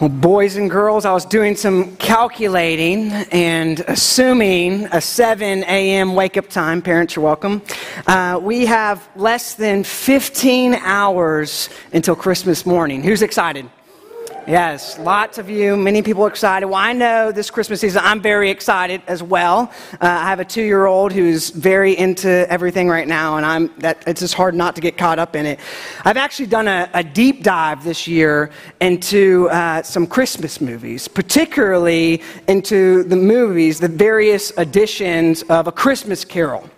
Well, boys and girls, I was doing some calculating and assuming a 7 a.m. wake up time. Parents, you're welcome. Uh, we have less than 15 hours until Christmas morning. Who's excited? Yes, lots of you, many people excited. Well, I know this Christmas season, I'm very excited as well. Uh, I have a two year old who's very into everything right now, and I'm, that, it's just hard not to get caught up in it. I've actually done a, a deep dive this year into uh, some Christmas movies, particularly into the movies, the various editions of A Christmas Carol.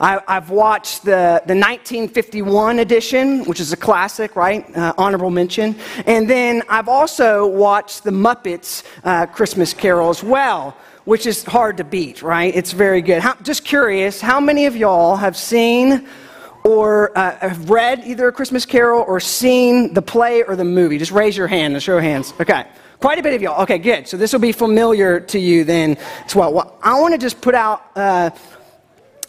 I, have watched the, the 1951 edition, which is a classic, right? Uh, honorable mention. And then I've also watched the Muppets uh, Christmas Carol as well, which is hard to beat, right? It's very good. How, just curious, how many of y'all have seen or uh, have read either a Christmas Carol or seen the play or the movie? Just raise your hand and show hands. Okay. Quite a bit of y'all. Okay, good. So this will be familiar to you then as well. well I want to just put out uh,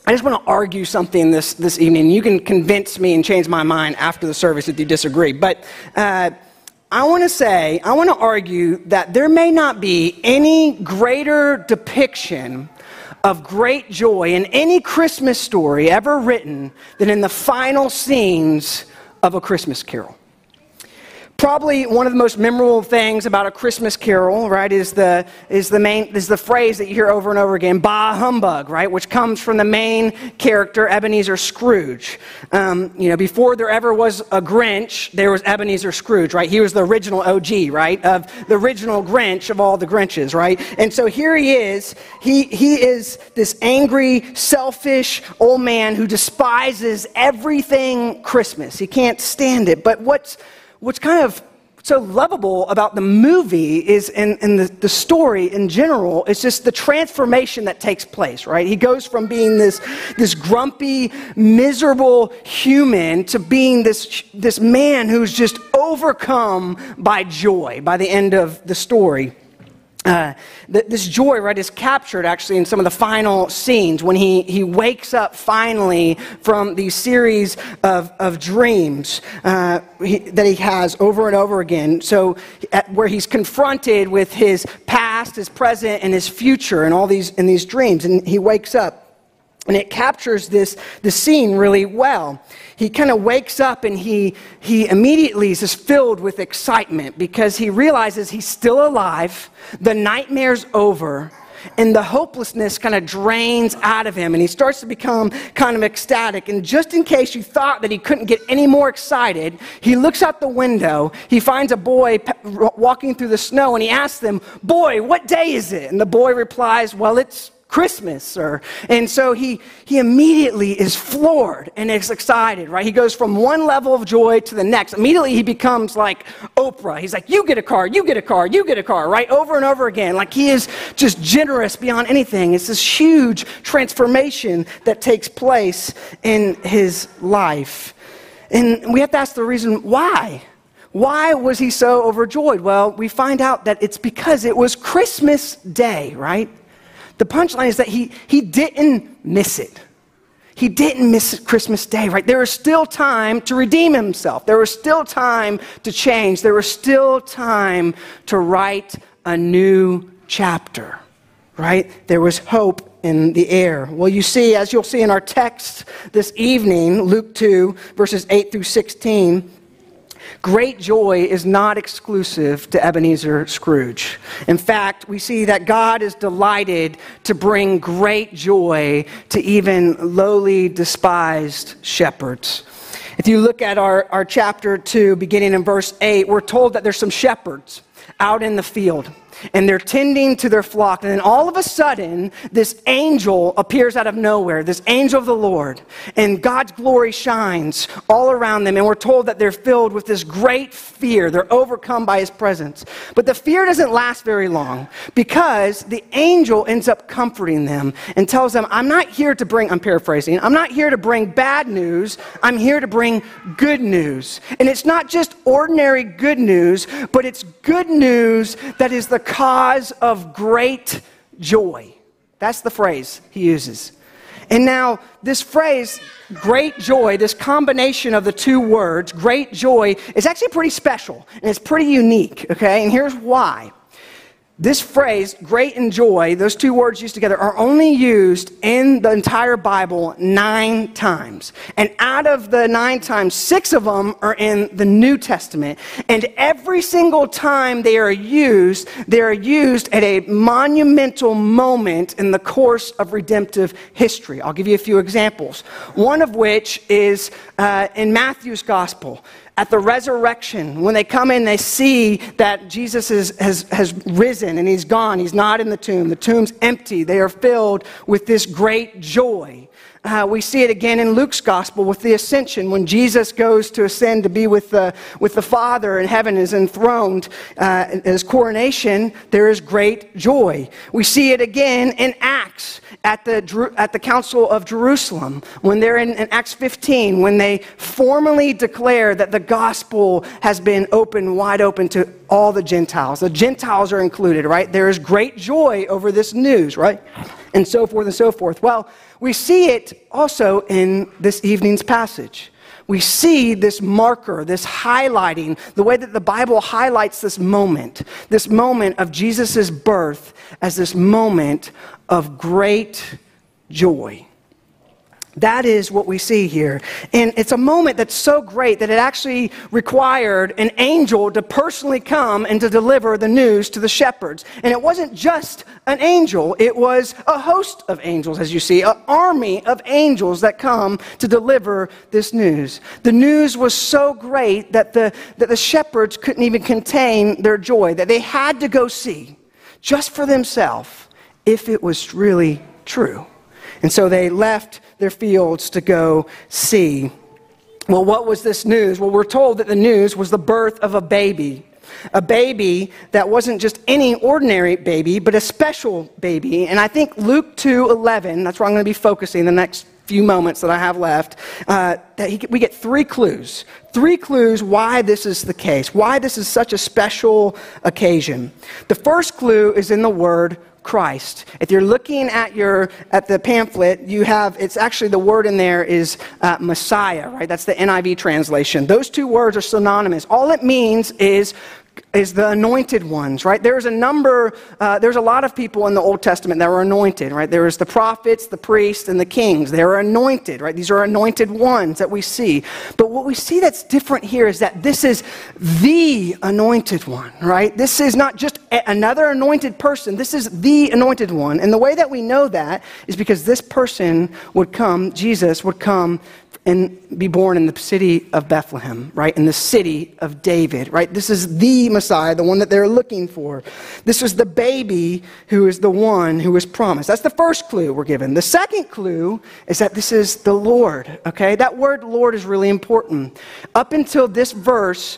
I just want to argue something this, this evening. You can convince me and change my mind after the service if you disagree. But uh, I want to say, I want to argue that there may not be any greater depiction of great joy in any Christmas story ever written than in the final scenes of A Christmas Carol. Probably one of the most memorable things about a Christmas carol, right, is the, is the main, is the phrase that you hear over and over again, bah humbug, right, which comes from the main character, Ebenezer Scrooge. Um, you know, before there ever was a Grinch, there was Ebenezer Scrooge, right? He was the original OG, right, of the original Grinch of all the Grinches, right? And so here he is. He, he is this angry, selfish old man who despises everything Christmas. He can't stand it. But what's what's kind of so lovable about the movie is in, in the, the story in general it's just the transformation that takes place right? He goes from being this, this grumpy miserable human to being this, this man who's just overcome by joy by the end of the story uh, this joy, right, is captured actually in some of the final scenes when he, he wakes up finally from these series of, of dreams uh, he, that he has over and over again. So, at, where he's confronted with his past, his present, and his future, and all these in these dreams, and he wakes up. And it captures this, the scene really well. He kind of wakes up and he, he immediately is filled with excitement because he realizes he's still alive, the nightmare's over, and the hopelessness kind of drains out of him and he starts to become kind of ecstatic and just in case you thought that he couldn't get any more excited he looks out the window he finds a boy walking through the snow and he asks them boy what day is it and the boy replies well it's Christmas. Or, and so he, he immediately is floored and is excited, right? He goes from one level of joy to the next. Immediately he becomes like Oprah. He's like, you get a car, you get a car, you get a car, right? Over and over again. Like he is just generous beyond anything. It's this huge transformation that takes place in his life. And we have to ask the reason why. Why was he so overjoyed? Well, we find out that it's because it was Christmas Day, right? The punchline is that he, he didn't miss it. He didn't miss Christmas Day, right? There was still time to redeem himself. There was still time to change. There was still time to write a new chapter, right? There was hope in the air. Well, you see, as you'll see in our text this evening, Luke 2, verses 8 through 16, Great joy is not exclusive to Ebenezer Scrooge. In fact, we see that God is delighted to bring great joy to even lowly, despised shepherds. If you look at our, our chapter 2, beginning in verse 8, we're told that there's some shepherds out in the field and they're tending to their flock. And then all of a sudden, this angel appears out of nowhere, this angel of the Lord, and God's glory shines all around them. And we're told that they're filled with this great fear. They're overcome by his presence. But the fear doesn't last very long because the angel ends up comforting them and tells them, I'm not here to bring, I'm paraphrasing, I'm not here to bring bad news, I'm here to bring good news. And it's not just ordinary good news, but it's good news that is the cause of great joy. That's the phrase he uses. And now, this phrase, great joy, this combination of the two words, great joy, is actually pretty special and it's pretty unique, okay? And here's why. This phrase, great and joy, those two words used together, are only used in the entire Bible nine times. And out of the nine times, six of them are in the New Testament. And every single time they are used, they are used at a monumental moment in the course of redemptive history. I'll give you a few examples. One of which is uh, in Matthew's Gospel at the resurrection, when they come in, they see that Jesus is, has, has risen and he's gone. He's not in the tomb. The tomb's empty. They are filled with this great joy. Uh, we see it again in Luke's gospel with the ascension when Jesus goes to ascend to be with the, with the Father in heaven is enthroned uh, his coronation. There is great joy. We see it again in Acts at the, at the Council of Jerusalem when they're in, in Acts 15 when they formally declare that the gospel has been open, wide open to all the Gentiles. The Gentiles are included, right? There is great joy over this news, right? And so forth and so forth. Well, we see it also in this evening's passage. We see this marker, this highlighting, the way that the Bible highlights this moment, this moment of Jesus' birth as this moment of great joy. That is what we see here. And it's a moment that's so great that it actually required an angel to personally come and to deliver the news to the shepherds. And it wasn't just an angel, it was a host of angels, as you see, an army of angels that come to deliver this news. The news was so great that the, that the shepherds couldn't even contain their joy, that they had to go see just for themselves if it was really true. And so they left their fields to go see. Well, what was this news? Well, we're told that the news was the birth of a baby. A baby that wasn't just any ordinary baby, but a special baby. And I think Luke 2 11, that's where I'm going to be focusing the next few moments that I have left, uh, that he, we get three clues. Three clues why this is the case, why this is such a special occasion. The first clue is in the word Christ. If you're looking at your at the pamphlet, you have it's actually the word in there is uh, Messiah, right? That's the NIV translation. Those two words are synonymous. All it means is is the anointed ones, right? There's a number, uh, there's a lot of people in the Old Testament that were anointed, right? There is the prophets, the priests, and the kings. They are anointed, right? These are anointed ones that we see. But what we see that's different here is that this is the anointed one, right? This is not just another anointed person. This is the anointed one. And the way that we know that is because this person would come, Jesus would come and be born in the city of Bethlehem, right? In the city of David, right? This is the Messiah, the one that they're looking for. This is the baby who is the one who is promised. That's the first clue we're given. The second clue is that this is the Lord, okay? That word Lord is really important. Up until this verse,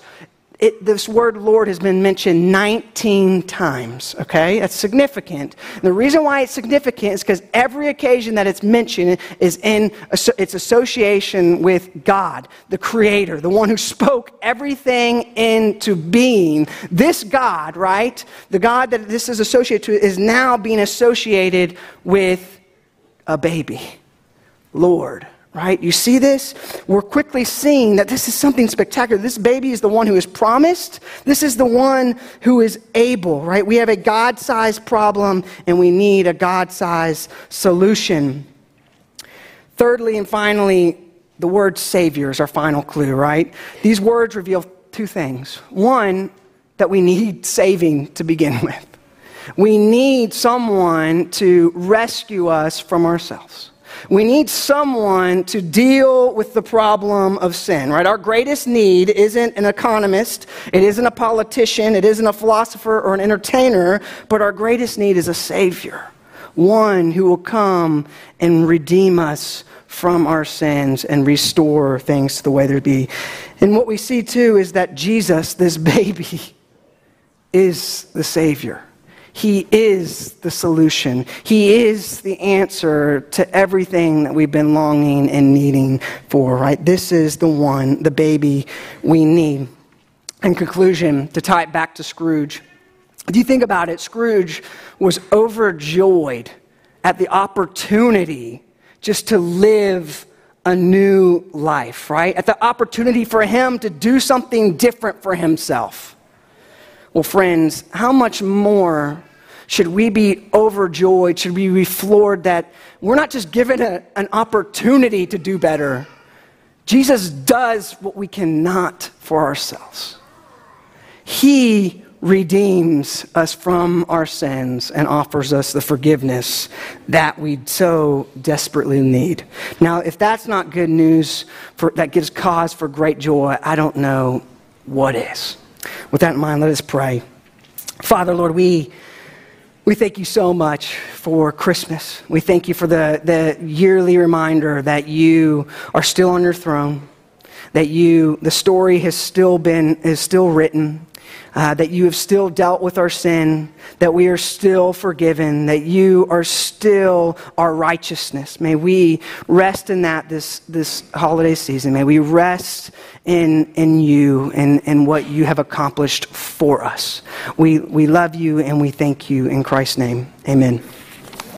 it, this word Lord has been mentioned 19 times, okay? That's significant. And the reason why it's significant is because every occasion that it's mentioned is in its association with God, the Creator, the one who spoke everything into being. This God, right? The God that this is associated to is now being associated with a baby. Lord right? You see this? We're quickly seeing that this is something spectacular. This baby is the one who is promised. This is the one who is able, right? We have a God sized problem and we need a God sized solution. Thirdly and finally, the word Savior is our final clue, right? These words reveal two things. One, that we need saving to begin with. We need someone to rescue us from ourselves. We need someone to deal with the problem of sin, right? Our greatest need isn't an economist, it isn't a politician, it isn't a philosopher or an entertainer, but our greatest need is a Savior, one who will come and redeem us from our sins and restore things to the way they be. And what we see too is that Jesus, this baby, is the Savior. He is the solution. He is the answer to everything that we've been longing and needing for, right? This is the one, the baby we need. In conclusion, to tie it back to Scrooge, if you think about it, Scrooge was overjoyed at the opportunity just to live a new life, right? At the opportunity for him to do something different for himself. Well, friends, how much more should we be overjoyed? Should we be floored that we're not just given a, an opportunity to do better? Jesus does what we cannot for ourselves. He redeems us from our sins and offers us the forgiveness that we so desperately need. Now, if that's not good news for, that gives cause for great joy, I don't know what is. With that in mind, let us pray. Father, Lord, we, we thank you so much for Christmas. We thank you for the, the yearly reminder that you are still on your throne, that you, the story has still been, is still written, uh, that you have still dealt with our sin, that we are still forgiven, that you are still our righteousness. May we rest in that this, this holiday season. May we rest in, in you and, and what you have accomplished for us. We, we love you and we thank you in Christ's name. Amen.